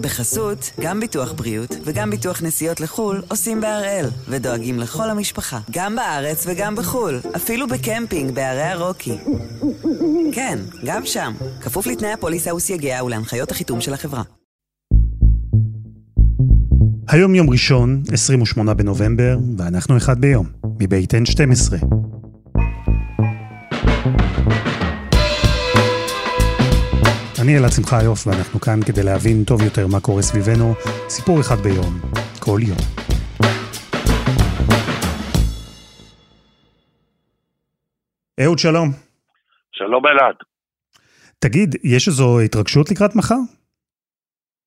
בחסות, גם ביטוח בריאות וגם ביטוח נסיעות לחו"ל עושים בהראל, ודואגים לכל המשפחה, גם בארץ וגם בחו"ל, אפילו בקמפינג בערי הרוקי. כן, גם שם, כפוף לתנאי הפוליסה וסייגיה ולהנחיות החיתום של החברה. היום יום ראשון, 28 בנובמבר, ואנחנו אחד ביום, מבית N12. אני אלעד שמחיוף, ואנחנו כאן כדי להבין טוב יותר מה קורה סביבנו, סיפור אחד ביום, כל יום. אהוד, שלום. שלום אלעד. תגיד, יש איזו התרגשות לקראת מחר?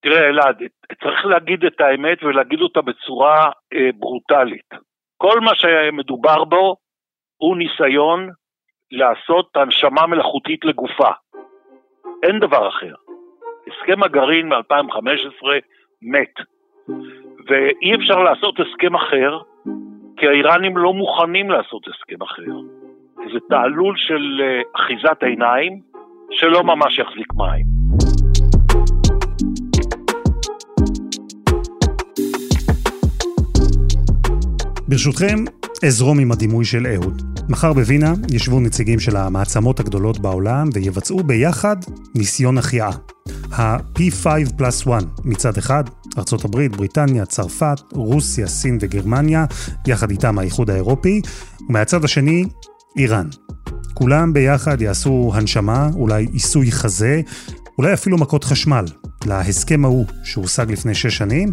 תראה אלעד, צריך להגיד את האמת ולהגיד אותה בצורה אה, ברוטלית. כל מה שמדובר בו הוא ניסיון לעשות הנשמה מלאכותית לגופה. אין דבר אחר. הסכם הגרעין מ-2015 מת, ואי אפשר לעשות הסכם אחר, כי האיראנים לא מוכנים לעשות הסכם אחר. זה תעלול של אה, אחיזת עיניים שלא ממש יחזיק מים. ברשותכם, אזרום עם הדימוי של אהוד. מחר בווינה ישבו נציגים של המעצמות הגדולות בעולם ויבצעו ביחד ניסיון החייאה. ה-P5 פלוס 1 מצד אחד, ארה"ב, בריטניה, צרפת, רוסיה, סין וגרמניה, יחד איתם האיחוד האירופי, ומהצד השני, איראן. כולם ביחד יעשו הנשמה, אולי עיסוי חזה, אולי אפילו מכות חשמל, להסכם ההוא שהושג לפני שש שנים,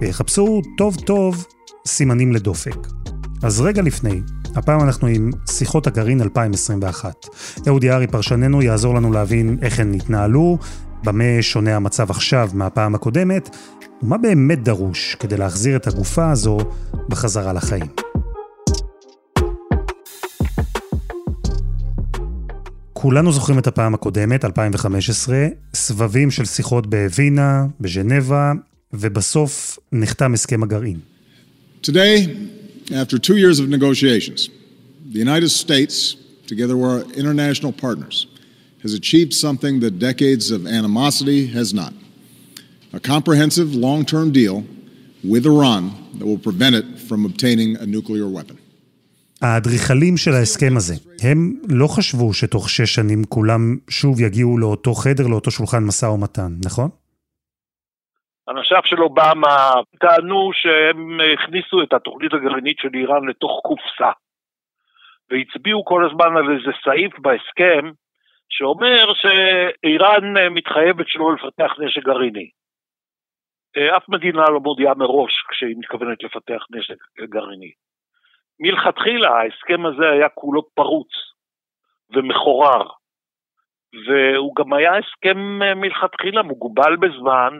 ויחפשו טוב טוב סימנים לדופק. אז רגע לפני, הפעם אנחנו עם שיחות הגרעין 2021. אהוד יערי פרשננו יעזור לנו להבין איך הן התנהלו, במה שונה המצב עכשיו מהפעם הקודמת, ומה באמת דרוש כדי להחזיר את הגופה הזו בחזרה לחיים. כולנו זוכרים את הפעם הקודמת, 2015, סבבים של שיחות בווינה, בז'נבה, ובסוף נחתם הסכם הגרעין. Today, after two years of negotiations, the United States, together with our international partners, has achieved something that decades of animosity has not. A comprehensive long-term deal with Iran that will prevent it from obtaining a nuclear weapon. האדריכלים של ההסכם הזה, הם לא חשבו שתוך שש שנים כולם שוב יגיעו לאותו חדר, לאותו שולחן משא ומתן, נכון? אנשיו של אובמה טענו שהם הכניסו את התוכנית הגרעינית של איראן לתוך קופסה. והצביעו כל הזמן על איזה סעיף בהסכם שאומר שאיראן מתחייבת שלא לפתח נשק גרעיני. אף מדינה לא מודיעה מראש כשהיא מתכוונת לפתח נשק גרעיני. מלכתחילה ההסכם הזה היה כולו פרוץ ומחורר, והוא גם היה הסכם מלכתחילה מוגבל בזמן,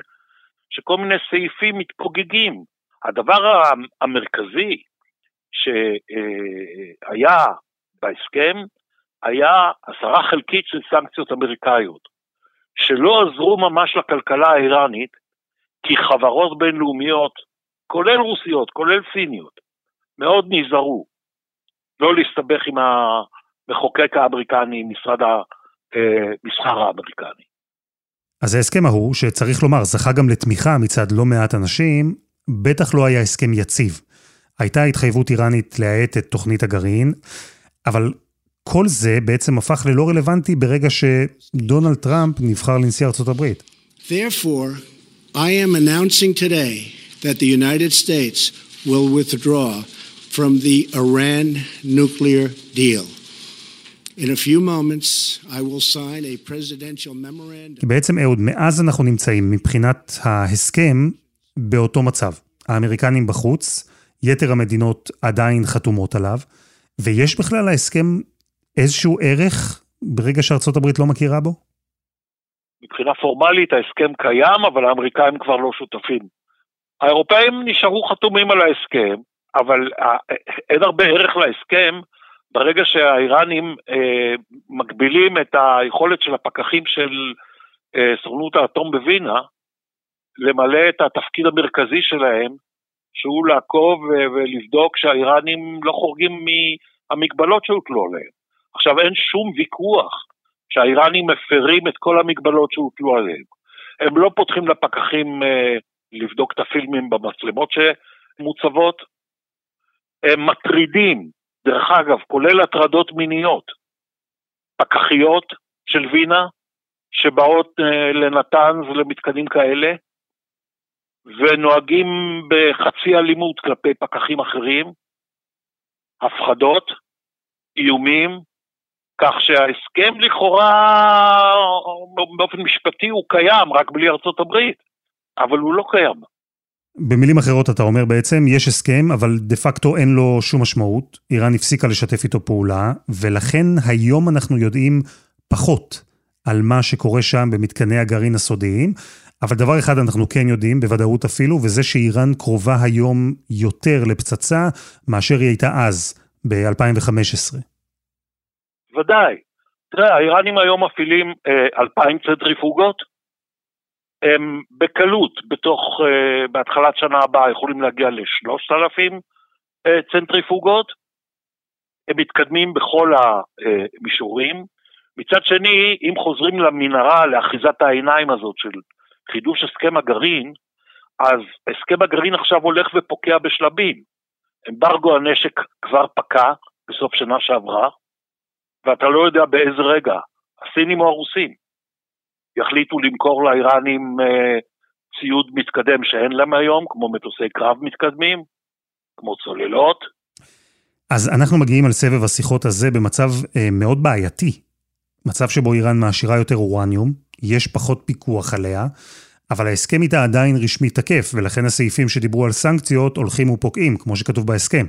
שכל מיני סעיפים מתפוגגים. הדבר המרכזי שהיה בהסכם היה הסרה חלקית של סנקציות אמריקאיות, שלא עזרו ממש לכלכלה האיראנית, כי חברות בינלאומיות, כולל רוסיות, כולל סיניות, מאוד נזהרו לא להסתבך עם המחוקק האמריקני, משרד המסחר האמריקני. אז ההסכם ההוא, שצריך לומר, זכה גם לתמיכה מצד לא מעט אנשים, בטח לא היה הסכם יציב. הייתה התחייבות איראנית להאט את תוכנית הגרעין, אבל כל זה בעצם הפך ללא רלוונטי ברגע שדונלד טראמפ נבחר לנשיא ארצות הברית. Therefore, I am announcing today that the United States will withdraw from the Iran nuclear deal. In a few moments, I will sign a presidential memorandum. בעצם אהוד, מאז אנחנו נמצאים מבחינת ההסכם באותו מצב. האמריקנים בחוץ, יתר המדינות עדיין חתומות עליו, ויש בכלל להסכם איזשהו ערך ברגע שארצות הברית לא מכירה בו? מבחינה פורמלית ההסכם קיים, אבל האמריקאים כבר לא שותפים. האירופאים נשארו חתומים על ההסכם, אבל אין הרבה ערך להסכם ברגע שהאיראנים אה, מגבילים את היכולת של הפקחים של אה, סוכנות האטום בווינה למלא את התפקיד המרכזי שלהם, שהוא לעקוב ולבדוק שהאיראנים לא חורגים מהמגבלות שהוטלו עליהם. עכשיו אין שום ויכוח שהאיראנים מפרים את כל המגבלות שהוטלו עליהם. הם לא פותחים לפקחים אה, לבדוק את הפילמים במצלמות שמוצבות, הם מטרידים, דרך אגב, כולל הטרדות מיניות, פקחיות של וינה, שבאות אה, לנתנז למתקנים כאלה, ונוהגים בחצי אלימות כלפי פקחים אחרים, הפחדות, איומים, כך שההסכם לכאורה באופן משפטי הוא קיים, רק בלי ארצות הברית, אבל הוא לא קיים. במילים אחרות אתה אומר בעצם, יש הסכם, אבל דה פקטו אין לו שום משמעות. איראן הפסיקה לשתף איתו פעולה, ולכן היום אנחנו יודעים פחות על מה שקורה שם במתקני הגרעין הסודיים. אבל דבר אחד אנחנו כן יודעים, בוודאות אפילו, וזה שאיראן קרובה היום יותר לפצצה מאשר היא הייתה אז, ב-2015. ודאי. תראה, האיראנים היום מפעילים אה, אלפיים צנטריפוגות, הם בקלות, בתוך, אה, בהתחלת שנה הבאה יכולים להגיע לשלושת אלפים אה, צנטריפוגות, הם מתקדמים בכל המישורים. מצד שני, אם חוזרים למנהרה, לאחיזת העיניים הזאת של חידוש הסכם הגרעין, אז הסכם הגרעין עכשיו הולך ופוקע בשלבים. אמברגו הנשק כבר פקע בסוף שנה שעברה, ואתה לא יודע באיזה רגע, הסינים או הרוסים, יחליטו למכור לאיראנים אה, ציוד מתקדם שאין להם היום, כמו מטוסי קרב מתקדמים, כמו צוללות. אז אנחנו מגיעים על סבב השיחות הזה במצב אה, מאוד בעייתי. מצב שבו איראן מעשירה יותר אורניום, יש פחות פיקוח עליה, אבל ההסכם איתה עדיין רשמי תקף, ולכן הסעיפים שדיברו על סנקציות הולכים ופוקעים, כמו שכתוב בהסכם.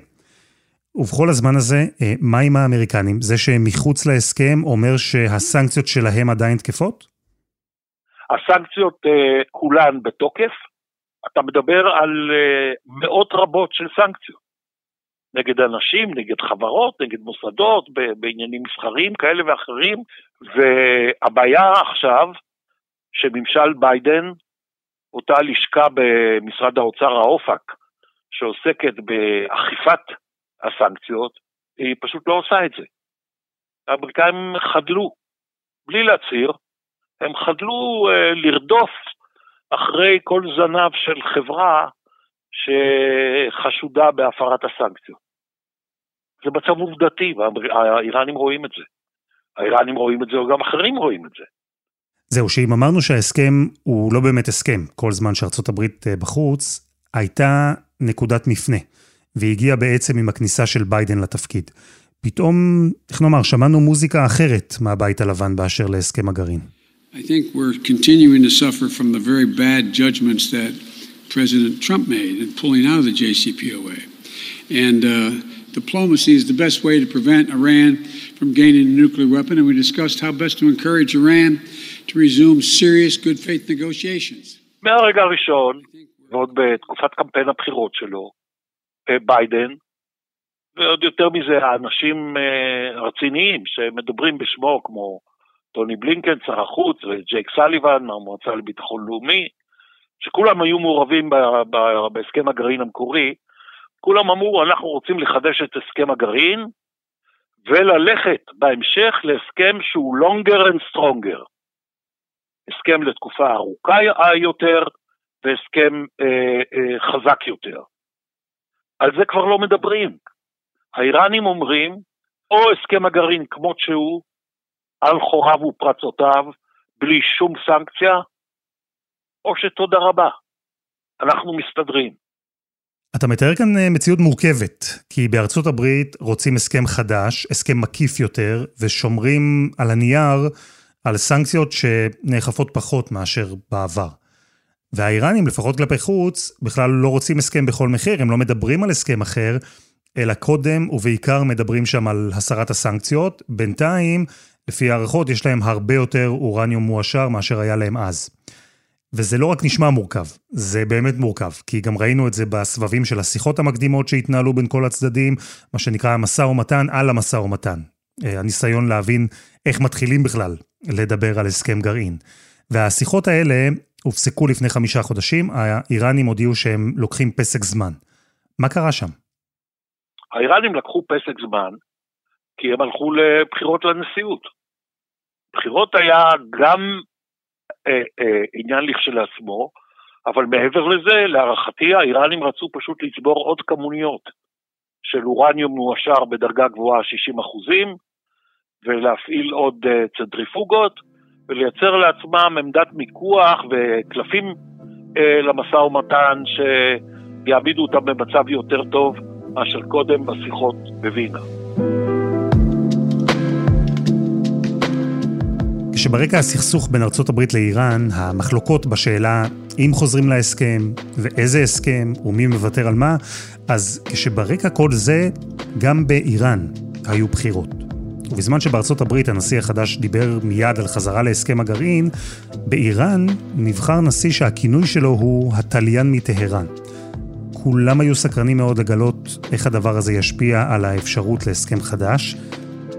ובכל הזמן הזה, אה, מה עם האמריקנים? זה שהם מחוץ להסכם אומר שהסנקציות שלהם עדיין תקפות? הסנקציות uh, כולן בתוקף. אתה מדבר על uh, מאות רבות של סנקציות. נגד אנשים, נגד חברות, נגד מוסדות, בעניינים מסחריים כאלה ואחרים, והבעיה עכשיו, שממשל ביידן, אותה לשכה במשרד האוצר האופק, שעוסקת באכיפת הסנקציות, היא פשוט לא עושה את זה. האמריקאים חדלו, בלי להצהיר, הם חדלו uh, לרדוף אחרי כל זנב של חברה שחשודה בהפרת הסנקציות. זה מצב עובדתי, והאיראנים רואים את זה. האיראנים רואים את זה, וגם אחרים רואים את זה. זהו, שאם אמרנו שההסכם הוא לא באמת הסכם, כל זמן שארצות הברית אה, בחוץ, הייתה נקודת מפנה, והגיעה בעצם עם הכניסה של ביידן לתפקיד. פתאום, איך נאמר, שמענו מוזיקה אחרת מהבית הלבן באשר להסכם הגרעין. I think we're continuing to suffer from the very bad judgments that President Trump made in pulling out of the JCPOA. And uh, diplomacy is the best way to prevent Iran from gaining a nuclear weapon, and we discussed how best to encourage Iran to resume serious good faith negotiations. מהרגע הראשון, ועוד בתקופת קמפיין הבחירות שלו, ביידן, ועוד יותר מזה, האנשים רציניים שמדברים בשמו, כמו טוני בלינקן, שר החוץ, וג'ייק סליבן מהמועצה לביטחון לאומי, שכולם היו מעורבים בהסכם הגרעין המקורי, כולם אמרו, אנחנו רוצים לחדש את הסכם הגרעין, וללכת בהמשך להסכם שהוא longer and stronger. הסכם לתקופה ארוכה יותר, והסכם אה, אה, חזק יותר. על זה כבר לא מדברים. האיראנים אומרים, או הסכם הגרעין כמות שהוא, על חוריו ופרצותיו, בלי שום סנקציה, או שתודה רבה, אנחנו מסתדרים. אתה מתאר כאן אה, מציאות מורכבת, כי בארצות הברית רוצים הסכם חדש, הסכם מקיף יותר, ושומרים על הנייר על סנקציות שנאכפות פחות מאשר בעבר. והאיראנים, לפחות כלפי חוץ, בכלל לא רוצים הסכם בכל מחיר, הם לא מדברים על הסכם אחר, אלא קודם ובעיקר מדברים שם על הסרת הסנקציות. בינתיים, לפי הערכות, יש להם הרבה יותר אורניום מועשר מאשר היה להם אז. וזה לא רק נשמע מורכב, זה באמת מורכב, כי גם ראינו את זה בסבבים של השיחות המקדימות שהתנהלו בין כל הצדדים, מה שנקרא המשא ומתן על המשא ומתן. אה, הניסיון להבין איך מתחילים בכלל לדבר על הסכם גרעין. והשיחות האלה הופסקו לפני חמישה חודשים, האיראנים הודיעו שהם לוקחים פסק זמן. מה קרה שם? האיראנים לקחו פסק זמן, כי הם הלכו לבחירות לנשיאות. בחירות היה גם אה, אה, עניין לכשלעצמו, אבל מעבר לזה, להערכתי, האיראנים רצו פשוט לצבור עוד כמוניות של אורניום מועשר בדרגה גבוהה 60 אחוזים, ולהפעיל עוד אה, צנטריפוגות, ולייצר לעצמם עמדת מיקוח וקלפים אה, למשא ומתן שיעמידו אותם במצב יותר טוב מאשר קודם בשיחות בווינה. כשברקע הסכסוך בין ארצות הברית לאיראן, המחלוקות בשאלה אם חוזרים להסכם, ואיזה הסכם, ומי מוותר על מה, אז כשברקע כל זה, גם באיראן היו בחירות. ובזמן שבארצות הברית הנשיא החדש דיבר מיד על חזרה להסכם הגרעין, באיראן נבחר נשיא שהכינוי שלו הוא התליין מטהרן. כולם היו סקרנים מאוד לגלות איך הדבר הזה ישפיע על האפשרות להסכם חדש,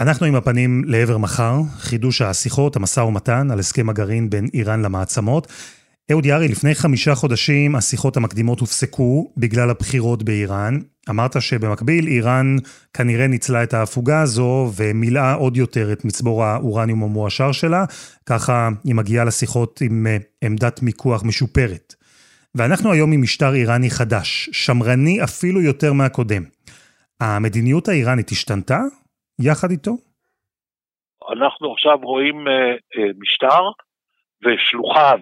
אנחנו עם הפנים לעבר מחר, חידוש השיחות, המשא ומתן על הסכם הגרעין בין איראן למעצמות. אהוד יערי, לפני חמישה חודשים השיחות המקדימות הופסקו בגלל הבחירות באיראן. אמרת שבמקביל איראן כנראה ניצלה את ההפוגה הזו ומילאה עוד יותר את מצבור האורניום המועשר שלה, ככה היא מגיעה לשיחות עם אה, עמדת מיקוח משופרת. ואנחנו היום עם משטר איראני חדש, שמרני אפילו יותר מהקודם. המדיניות האיראנית השתנתה יחד איתו? אנחנו עכשיו רואים uh, uh, משטר ושלוחיו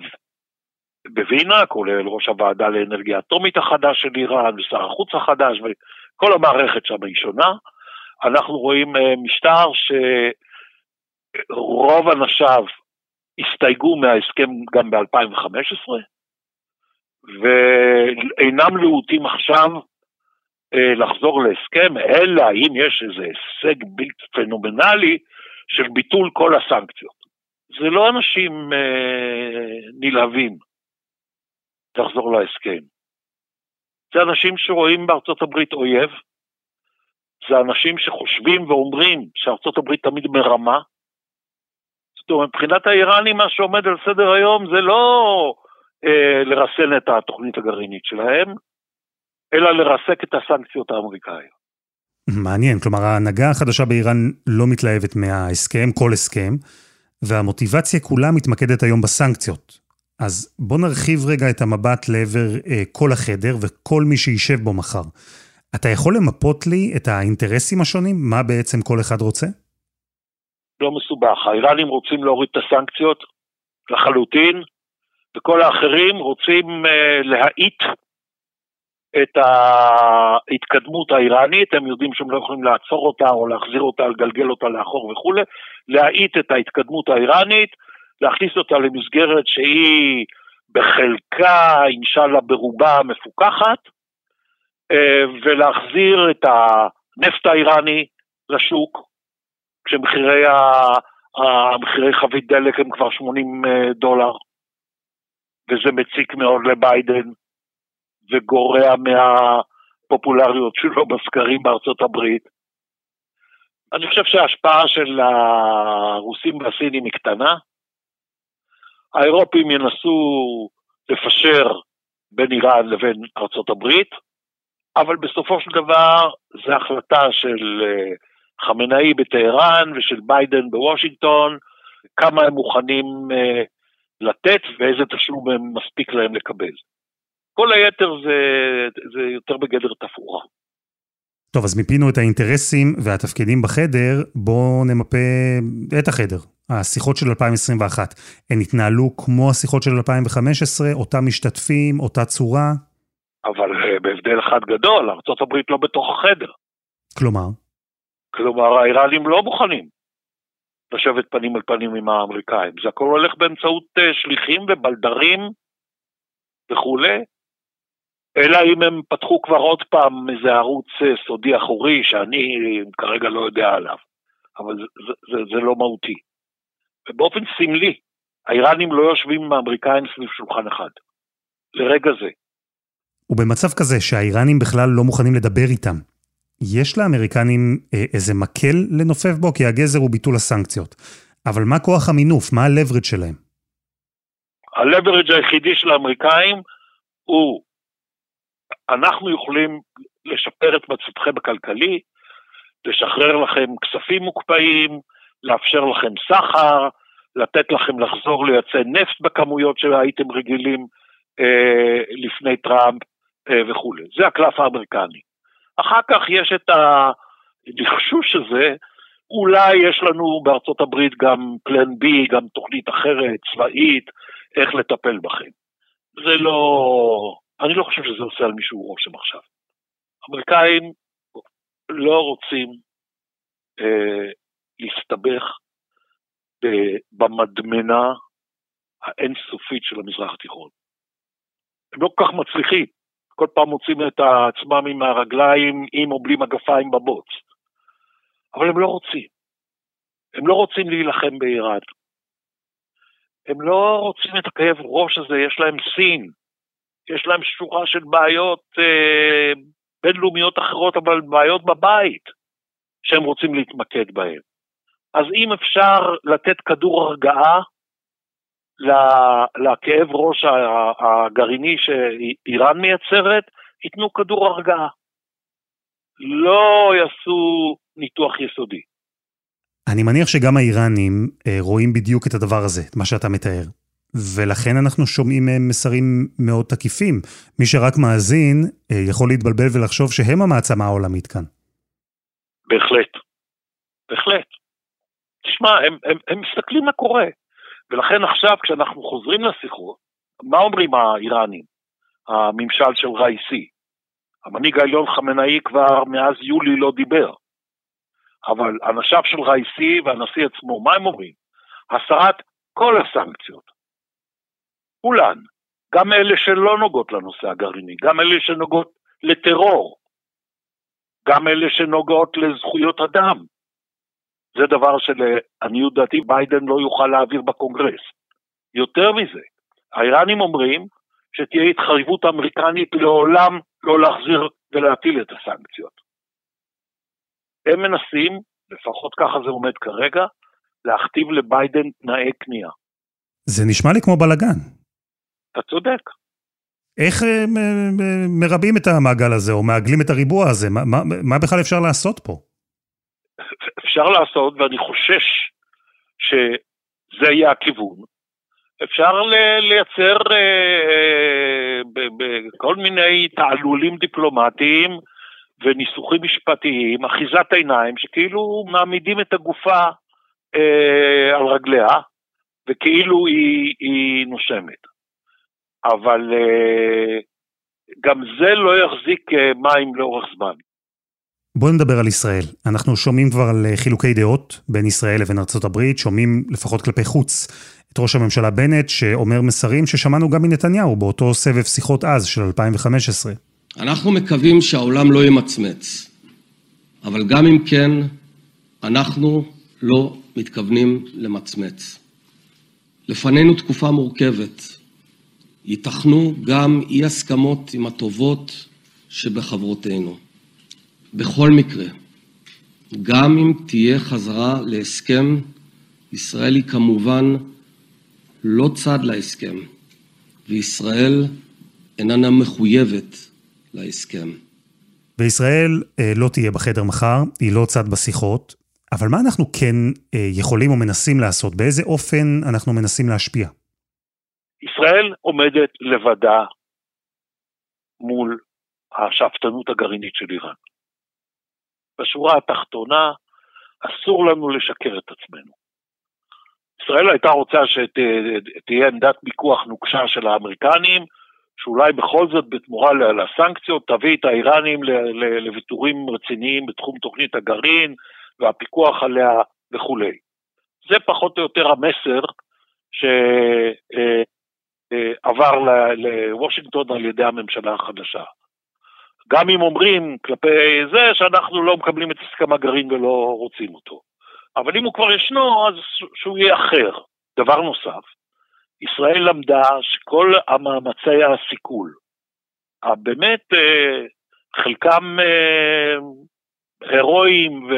בווינה, כולל ראש הוועדה לאנרגיה אטומית החדש של איראן ושר החוץ החדש וכל המערכת שם היא שונה. אנחנו רואים uh, משטר שרוב אנשיו הסתייגו מההסכם גם ב-2015 ואינם להוטים עכשיו אה, לחזור להסכם, אלא אם יש איזה הישג בלתי פנומנלי של ביטול כל הסנקציות. זה לא אנשים אה, נלהבים לחזור להסכם. זה אנשים שרואים בארצות הברית אויב, זה אנשים שחושבים ואומרים שארצות הברית תמיד מרמה. זאת אומרת, מבחינת האיראנים מה שעומד על סדר היום זה לא אה, לרסן את התוכנית הגרעינית שלהם, אלא לרסק את הסנקציות האמריקאיות. מעניין, כלומר ההנהגה החדשה באיראן לא מתלהבת מההסכם, כל הסכם, והמוטיבציה כולה מתמקדת היום בסנקציות. אז בוא נרחיב רגע את המבט לעבר אה, כל החדר וכל מי שישב בו מחר. אתה יכול למפות לי את האינטרסים השונים? מה בעצם כל אחד רוצה? לא מסובך. האיראנים רוצים להוריד את הסנקציות לחלוטין, וכל האחרים רוצים אה, להאיט את ההתקדמות האיראנית, הם יודעים שהם לא יכולים לעצור אותה או להחזיר אותה, לגלגל אותה לאחור וכולי, להאיט את ההתקדמות האיראנית, להכניס אותה למסגרת שהיא בחלקה, אינשאללה ברובה מפוקחת, אה, ולהחזיר את הנפט האיראני לשוק, כשמחירי המחירי חבית דלק הם כבר 80 אה, דולר, וזה מציק מאוד לביידן. וגורע מהפופולריות שלו בסקרים בארצות הברית. אני חושב שההשפעה של הרוסים והסינים היא קטנה. האירופים ינסו לפשר בין איראן לבין ארצות הברית, אבל בסופו של דבר זו החלטה של אה, חמינאי בטהרן ושל ביידן בוושינגטון, כמה הם מוכנים אה, לתת ואיזה תשלום מספיק להם לקבל. כל היתר זה, זה יותר בגדר תפאורה. טוב, אז מיפינו את האינטרסים והתפקידים בחדר, בואו נמפה את החדר. השיחות של 2021, הן התנהלו כמו השיחות של 2015, אותם משתתפים, אותה צורה? אבל אה, בהבדל אחד גדול, ארה"ב לא בתוך החדר. כלומר? כלומר, האיראנים לא מוכנים לשבת פנים אל פנים עם האמריקאים. זה הכל הולך באמצעות אה, שליחים ובלדרים וכולי, אלא אם הם פתחו כבר עוד פעם איזה ערוץ אה, סודי אחורי שאני כרגע לא יודע עליו, אבל זה, זה, זה, זה לא מהותי. ובאופן סמלי, האיראנים לא יושבים עם האמריקאים סביב שולחן אחד. לרגע זה. ובמצב כזה שהאיראנים בכלל לא מוכנים לדבר איתם, יש לאמריקנים אה, איזה מקל לנופף בו? כי הגזר הוא ביטול הסנקציות. אבל מה כוח המינוף? מה הלברד שלהם? הלברד היחידי של האמריקאים הוא, אנחנו יכולים לשפר את מצבכם הכלכלי, לשחרר לכם כספים מוקפאים, לאפשר לכם סחר, לתת לכם לחזור לייצא נפט בכמויות שהייתם רגילים אה, לפני טראמפ אה, וכולי. זה הקלף האמריקני. אחר כך יש את הלחשוש הזה, אולי יש לנו בארצות הברית גם פלן בי, גם תוכנית אחרת, צבאית, איך לטפל בכם. זה לא, אני לא חושב שזה עושה על מישהו רושם עכשיו. אמריקאים לא רוצים אה, להסתבך במדמנה האינסופית של המזרח התיכון. הם לא כל כך מצליחים, כל פעם מוצאים את עצמם עם הרגליים, עם או בלי מגפיים בבוץ. אבל הם לא רוצים. הם לא רוצים להילחם באיראן. הם לא רוצים את הכאב ראש הזה, יש להם סין, יש להם שורה של בעיות אה, בינלאומיות אחרות, אבל בעיות בבית שהם רוצים להתמקד בהן. אז אם אפשר לתת כדור הרגעה לכאב ראש הגרעיני שאיראן מייצרת, ייתנו כדור הרגעה. לא יעשו ניתוח יסודי. אני מניח שגם האיראנים אה, רואים בדיוק את הדבר הזה, את מה שאתה מתאר. ולכן אנחנו שומעים מהם מסרים מאוד תקיפים. מי שרק מאזין אה, יכול להתבלבל ולחשוב שהם המעצמה העולמית כאן. בהחלט, בהחלט. תשמע, הם, הם, הם מסתכלים מה קורה. ולכן עכשיו כשאנחנו חוזרים לשיחות, מה אומרים האיראנים, הממשל של רייסי? המנהיג העליון חמינאי כבר מאז יולי לא דיבר. אבל אנשיו של רייסי והנשיא עצמו, מה הם אומרים? הסרת כל הסנקציות. כולן. גם אלה שלא נוגעות לנושא הגרעיני, גם אלה שנוגעות לטרור, גם אלה שנוגעות לזכויות אדם, זה דבר שלעניות דעתי ביידן לא יוכל להעביר בקונגרס. יותר מזה, האיראנים אומרים שתהיה התחייבות אמריקנית לעולם לא להחזיר ולהטיל את הסנקציות. הם מנסים, לפחות ככה זה עומד כרגע, להכתיב לביידן תנאי כניעה. זה נשמע לי כמו בלאגן. אתה צודק. איך אה, מרבים את המעגל הזה, או מעגלים את הריבוע הזה? מה, מה, מה בכלל אפשר לעשות פה? אפשר לעשות, ואני חושש שזה יהיה הכיוון. אפשר לייצר אה, בכל מיני תעלולים דיפלומטיים וניסוחים משפטיים, אחיזת עיניים, שכאילו מעמידים את הגופה אה, על רגליה, וכאילו היא, היא נושמת. אבל אה, גם זה לא יחזיק אה, מים לאורך זמן. בואו נדבר על ישראל. אנחנו שומעים כבר על אה, חילוקי דעות בין ישראל לבין ארצות הברית, שומעים לפחות כלפי חוץ את ראש הממשלה בנט, שאומר מסרים ששמענו גם מנתניהו באותו סבב שיחות אז של 2015. אנחנו מקווים שהעולם לא ימצמץ, אבל גם אם כן, אנחנו לא מתכוונים למצמץ. לפנינו תקופה מורכבת. ייתכנו גם אי הסכמות עם הטובות שבחברותינו. בכל מקרה, גם אם תהיה חזרה להסכם, ישראל היא כמובן לא צד להסכם, וישראל איננה מחויבת להסכם. וישראל אה, לא תהיה בחדר מחר, היא לא צד בשיחות, אבל מה אנחנו כן אה, יכולים או מנסים לעשות? באיזה אופן אנחנו מנסים להשפיע? ישראל עומדת לבדה מול השאפתנות הגרעינית של איראן. בשורה התחתונה, אסור לנו לשקר את עצמנו. ישראל הייתה רוצה שתהיה עמדת פיקוח נוקשה של האמריקנים, שאולי בכל זאת בתמורה לסנקציות תביא את האיראנים לוויתורים רציניים בתחום תוכנית הגרעין והפיקוח עליה וכולי. זה פחות או יותר המסר שעבר לוושינגטון על ידי הממשלה החדשה. גם אם אומרים כלפי זה שאנחנו לא מקבלים את הסכם הגרעין ולא רוצים אותו. אבל אם הוא כבר ישנו, אז שהוא יהיה אחר. דבר נוסף, ישראל למדה שכל המאמצי הסיכול, באמת חלקם הירואיים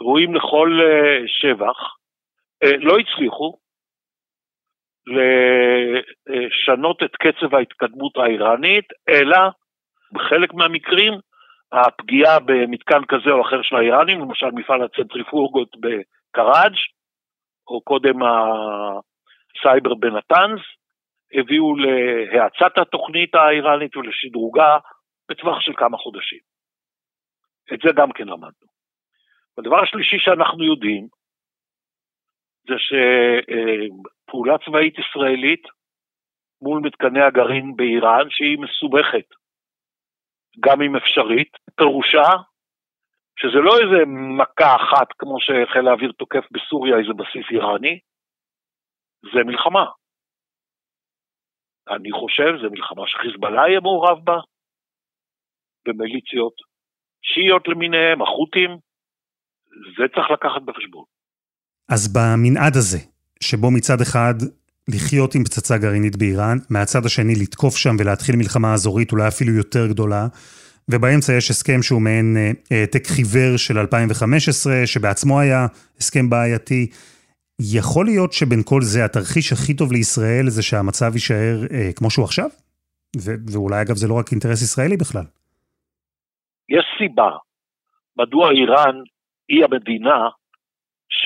וראויים לכל שבח, לא הצליחו לשנות את קצב ההתקדמות האיראנית, אלא בחלק מהמקרים הפגיעה במתקן כזה או אחר של האיראנים, למשל מפעל הצנטריפורגות בקראג' או קודם הסייבר בנתנז, הביאו להאצת התוכנית האיראנית ולשדרוגה בטווח של כמה חודשים. את זה גם כן למדנו. הדבר השלישי שאנחנו יודעים, זה שפעולה צבאית ישראלית מול מתקני הגרעין באיראן, שהיא מסובכת, גם אם אפשרית, פירושה שזה לא איזה מכה אחת כמו שחיל האוויר תוקף בסוריה איזה בסיס איראני, זה מלחמה. אני חושב, זו מלחמה שחיזבאללה יהיה מעורב בה, במיליציות שיעיות למיניהם, החות'ים, זה צריך לקחת בחשבון. אז במנעד הזה, שבו מצד אחד לחיות עם פצצה גרעינית באיראן, מהצד השני לתקוף שם ולהתחיל מלחמה אזורית אולי אפילו יותר גדולה, ובאמצע יש הסכם שהוא מעין אה, העתק חיוור של 2015, שבעצמו היה הסכם בעייתי. יכול להיות שבין כל זה התרחיש הכי טוב לישראל זה שהמצב יישאר אה, כמו שהוא עכשיו? ו- ואולי אגב זה לא רק אינטרס ישראלי בכלל. יש סיבה מדוע איראן היא המדינה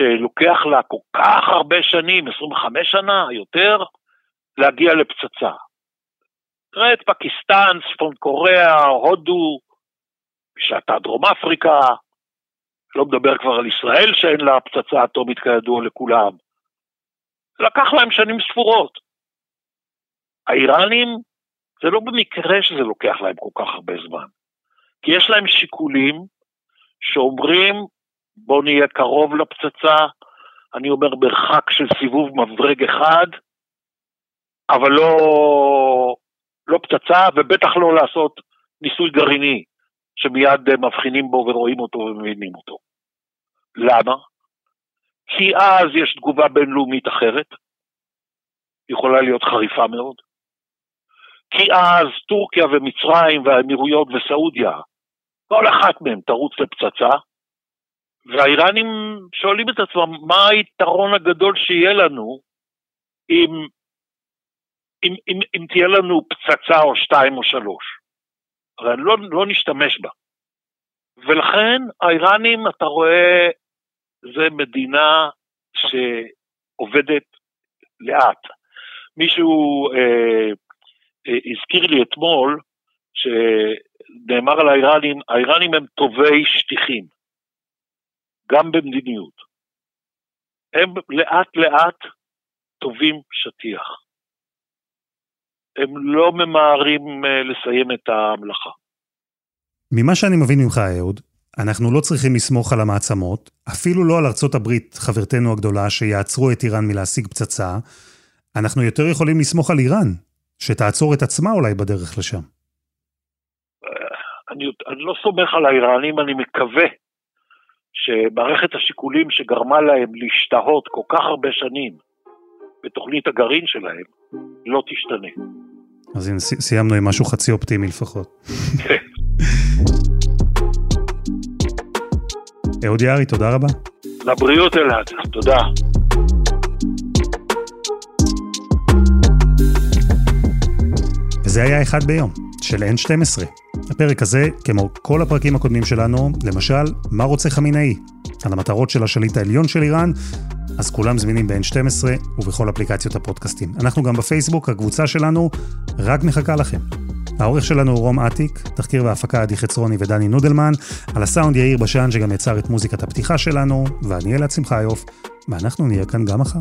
שלוקח לה כל כך הרבה שנים, 25 שנה, יותר, להגיע לפצצה. תראה את פקיסטן, צפון קוריאה, הודו, בשעתה דרום אפריקה, לא מדבר כבר על ישראל שאין לה פצצה אטומית כידוע לכולם. לקח להם שנים ספורות. האיראנים, זה לא במקרה שזה לוקח להם כל כך הרבה זמן. כי יש להם שיקולים שאומרים, בואו נהיה קרוב לפצצה, אני אומר מרחק של סיבוב מברג אחד, אבל לא, לא פצצה, ובטח לא לעשות ניסוי גרעיני, שמיד מבחינים בו ורואים אותו ומבינים אותו. למה? כי אז יש תגובה בינלאומית אחרת, יכולה להיות חריפה מאוד. כי אז טורקיה ומצרים והאמירויות וסעודיה, כל אחת מהן תרוץ לפצצה, והאיראנים שואלים את עצמם, מה היתרון הגדול שיהיה לנו אם, אם, אם, אם תהיה לנו פצצה או שתיים או שלוש? הרי לא, לא נשתמש בה. ולכן האיראנים, אתה רואה, זה מדינה שעובדת לאט. מישהו אה, אה, הזכיר לי אתמול, שנאמר על האיראנים, האיראנים הם טובי שטיחים. גם במדיניות. הם לאט לאט טובים שטיח. הם לא ממהרים אה, לסיים את המלאכה. ממה שאני מבין ממך, אהוד, אנחנו לא צריכים לסמוך על המעצמות, אפילו לא על ארצות הברית, חברתנו הגדולה, שיעצרו את איראן מלהשיג פצצה. אנחנו יותר יכולים לסמוך על איראן, שתעצור את עצמה אולי בדרך לשם. אה, אני, אני לא סומך על האיראנים, אני מקווה שמערכת השיקולים שגרמה להם להשתהות כל כך הרבה שנים בתוכנית הגרעין שלהם, לא תשתנה. אז הנה, סיימנו עם משהו חצי אופטימי לפחות. כן. אהוד יערי, תודה רבה. לבריאות אלעד, תודה. וזה היה אחד ביום, של N12. הפרק הזה, כמו כל הפרקים הקודמים שלנו, למשל, מה רוצה חמינאי? על המטרות של השליט העליון של איראן, אז כולם זמינים ב-N12 ובכל אפליקציות הפודקאסטים. אנחנו גם בפייסבוק, הקבוצה שלנו רק מחכה לכם. העורך שלנו הוא רום אטיק, תחקיר והפקה עדי חצרוני ודני נודלמן, על הסאונד יאיר בשן שגם יצר את מוזיקת הפתיחה שלנו, ואני אלעד שמחיוף, ואנחנו נהיה כאן גם מחר.